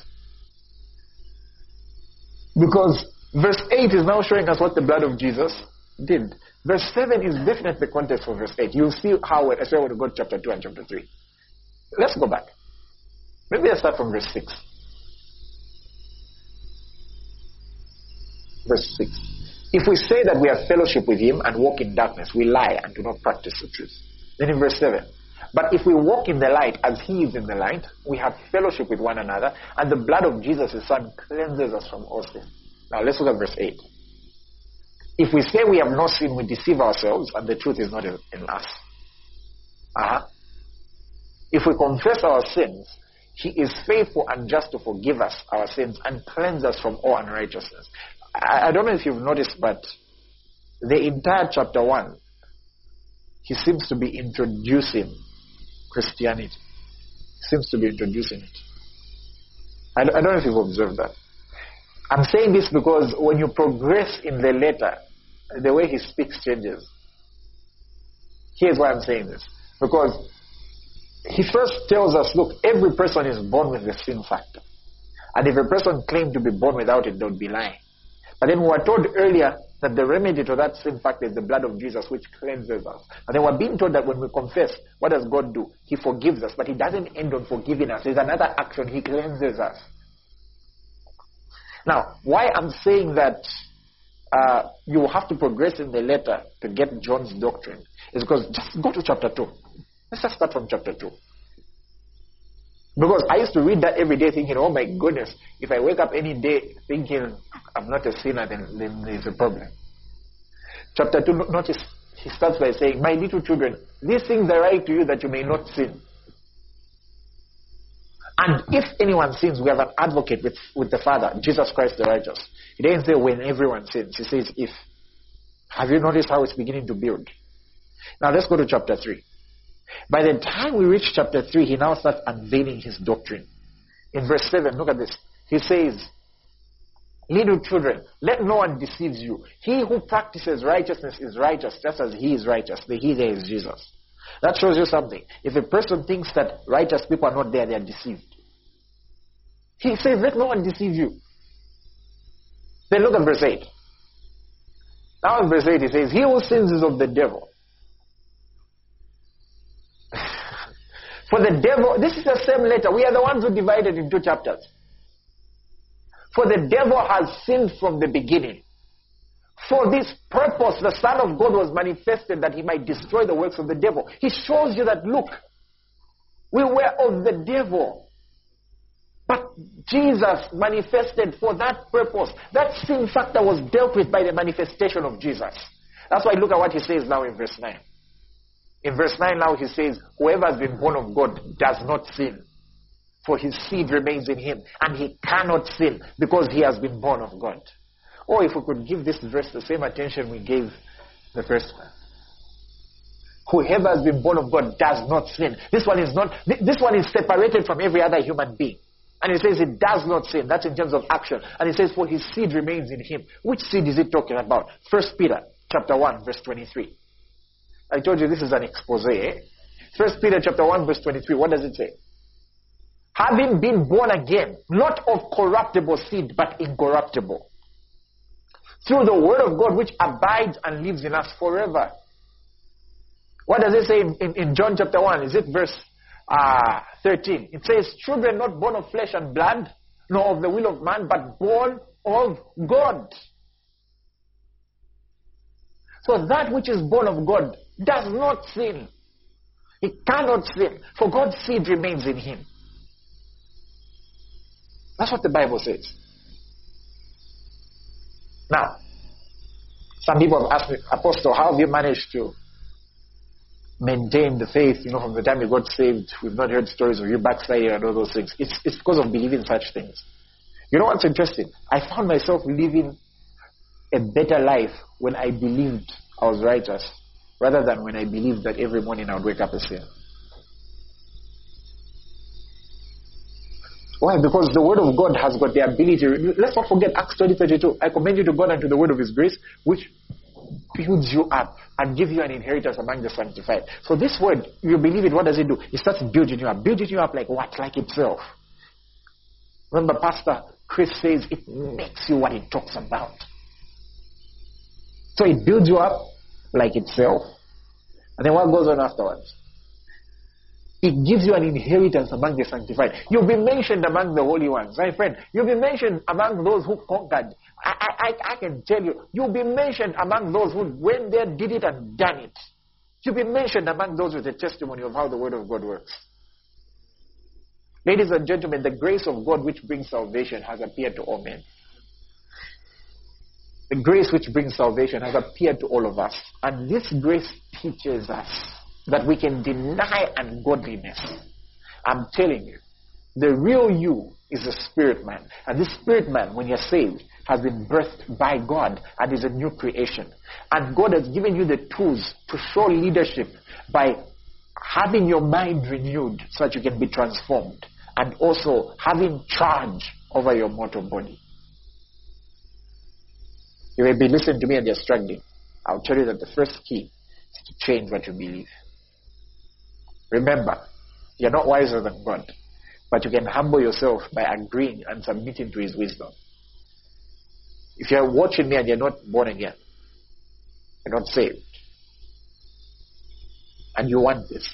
[SPEAKER 2] Because verse 8 is now showing us what the blood of Jesus did. Verse 7 is definitely the context for verse 8. You'll see how, especially when we go to chapter 2 and chapter 3. Let's go back. Maybe I start from verse 6. Verse 6. If we say that we have fellowship with him and walk in darkness, we lie and do not practice the truth. Then in verse 7. But if we walk in the light as he is in the light, we have fellowship with one another, and the blood of Jesus, his son, cleanses us from all sin. Now let's look at verse 8. If we say we have no sin, we deceive ourselves, and the truth is not in, in us. Uh-huh. If we confess our sins, he is faithful and just to forgive us our sins and cleanse us from all unrighteousness. I, I don't know if you've noticed, but the entire chapter 1, he seems to be introducing Christianity. Seems to be introducing it. I, I don't know if you've observed that. I'm saying this because when you progress in the letter, the way he speaks changes. Here's why I'm saying this. Because he first tells us, look, every person is born with the sin factor. And if a person claimed to be born without it, they would be lying. But then we were told earlier that the remedy to that sin fact is the blood of Jesus, which cleanses us. And then we're being told that when we confess, what does God do? He forgives us, but He doesn't end on forgiving us. There's another action. He cleanses us. Now, why I'm saying that uh, you have to progress in the letter to get John's doctrine is because just go to chapter 2. Let's just start from chapter 2. Because I used to read that every day thinking, oh my goodness, if I wake up any day thinking I'm not a sinner, then, then there's a problem. Chapter 2, notice he starts by saying, My little children, these things I write to you that you may not sin. And if anyone sins, we have an advocate with, with the Father, Jesus Christ the righteous. He doesn't say when everyone sins. He says if. Have you noticed how it's beginning to build? Now let's go to chapter 3. By the time we reach chapter 3, he now starts unveiling his doctrine. In verse 7, look at this. He says, Little children, let no one deceive you. He who practices righteousness is righteous, just as he is righteous. The he there is Jesus. That shows you something. If a person thinks that righteous people are not there, they are deceived. He says, let no one deceive you. Then look at verse 8. Now in verse 8 he says, He who sins is of the devil. For the devil, this is the same letter. We are the ones who divided into chapters. For the devil has sinned from the beginning. For this purpose, the Son of God was manifested that he might destroy the works of the devil. He shows you that, look, we were of the devil. But Jesus manifested for that purpose. That sin factor was dealt with by the manifestation of Jesus. That's why look at what he says now in verse 9. In verse 9 now he says, Whoever has been born of God does not sin, for his seed remains in him, and he cannot sin because he has been born of God. Or if we could give this verse the same attention we gave the first one. Whoever has been born of God does not sin. This one is not, this one is separated from every other human being. And it says it does not sin. That's in terms of action. And it says, for his seed remains in him. Which seed is it talking about? First Peter chapter 1, verse 23. I told you this is an expose. First Peter chapter 1 verse 23. What does it say? Having been born again, not of corruptible seed, but incorruptible. Through the word of God which abides and lives in us forever. What does it say in, in, in John chapter 1? Is it verse uh, 13? It says, Children not born of flesh and blood, nor of the will of man, but born of God. So that which is born of God does not sin. He cannot sin, for God's seed remains in him. That's what the Bible says. Now, some people have asked me, Apostle, how have you managed to maintain the faith? You know, from the time you got saved, we've not heard stories of you backsliding and all those things. It's, it's because of believing such things. You know what's interesting? I found myself living a better life when I believed I was righteous rather than when I believed that every morning I would wake up a sinner. Why? Because the word of God has got the ability. Let's not forget Acts 20 32. I commend you to God and to the word of his grace, which builds you up and gives you an inheritance among the sanctified. So this word, you believe it, what does it do? It starts building you up. Building you up like what? Like itself. Remember, Pastor Chris says it makes you what it talks about. So it builds you up like itself. And then what goes on afterwards? It gives you an inheritance among the sanctified. You'll be mentioned among the holy ones. My friend, you'll be mentioned among those who conquered. I, I, I can tell you, you'll be mentioned among those who went there, did it, and done it. You'll be mentioned among those with a testimony of how the Word of God works. Ladies and gentlemen, the grace of God which brings salvation has appeared to all men. The grace which brings salvation has appeared to all of us. And this grace teaches us that we can deny ungodliness. I'm telling you, the real you is a spirit man. And this spirit man, when you're saved, has been birthed by God and is a new creation. And God has given you the tools to show leadership by having your mind renewed so that you can be transformed and also having charge over your mortal body. You may be listening to me and you're struggling. I'll tell you that the first key is to change what you believe. Remember, you're not wiser than God, but you can humble yourself by agreeing and submitting to His wisdom. If you're watching me and you're not born again, you're not saved, and you want this,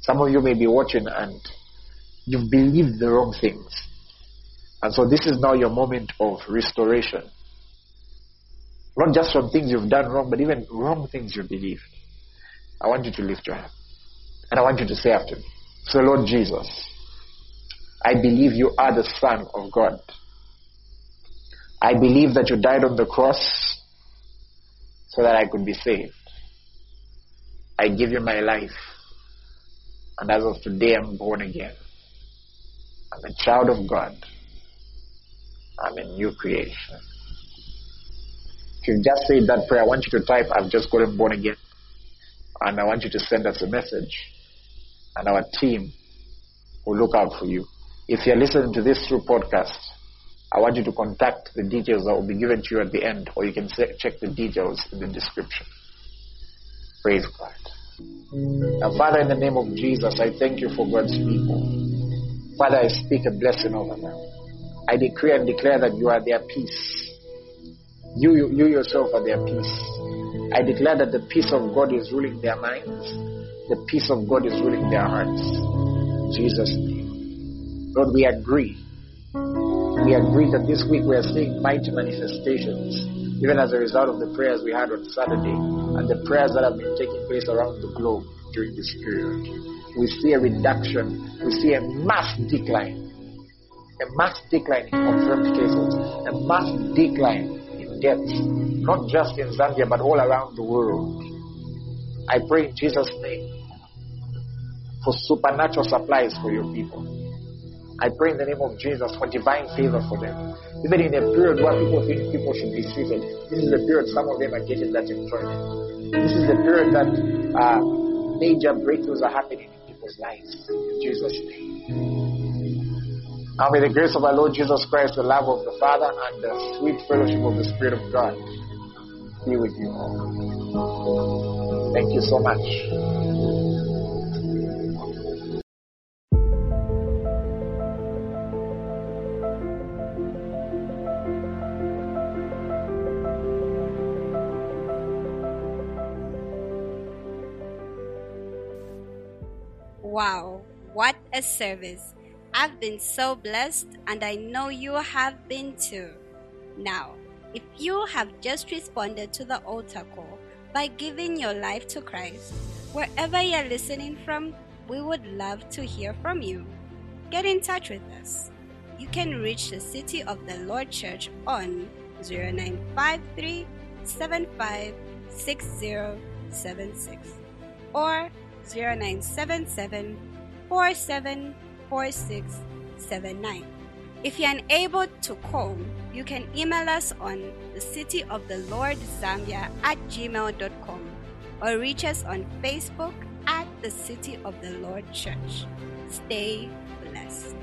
[SPEAKER 2] some of you may be watching and you've believed the wrong things. And so this is now your moment of restoration. Not just from things you've done wrong, but even wrong things you believed. I want you to lift your hand. And I want you to say after me. So Lord Jesus, I believe you are the Son of God. I believe that you died on the cross so that I could be saved. I give you my life. And as of today, I'm born again. I'm a child of God. I'm a new creation. You've just said that prayer, I want you to type, I've just gotten born again. And I want you to send us a message and our team will look out for you. If you're listening to this through podcast, I want you to contact the details that will be given to you at the end, or you can check the details in the description. Praise God. Now, Father, in the name of Jesus, I thank you for God's people. Father, I speak a blessing over them. I decree and declare that you are their peace. You, you, you yourself are their peace. I declare that the peace of God is ruling their minds the peace of God is ruling their hearts. Jesus' name. Lord, we agree. We agree that this week we are seeing mighty manifestations, even as a result of the prayers we had on Saturday and the prayers that have been taking place around the globe during this period. We see a reduction, we see a mass decline, a mass decline in confirmed cases, a mass decline in deaths, not just in Zambia but all around the world. I pray in Jesus' name for supernatural supplies for your people. I pray in the name of Jesus for divine favor for them. Even in a period where people think people should be seated, this is the period some of them are getting that employment. This is the period that uh, major breakthroughs are happening in people's lives. In Jesus' name. Now may the grace of our Lord Jesus Christ, the love of the Father, and the sweet fellowship of the Spirit of God be with you all. Thank you so much.
[SPEAKER 1] Wow, what a service! I've been so blessed, and I know you have been too. Now, if you have just responded to the altar call by giving your life to Christ, wherever you're listening from, we would love to hear from you. Get in touch with us. You can reach the City of the Lord Church on 0953 756076 or 0977 474679. If you're unable to call, you can email us on the city of the Lord Zambia at gmail.com or reach us on Facebook at the City of the Lord Church. Stay blessed.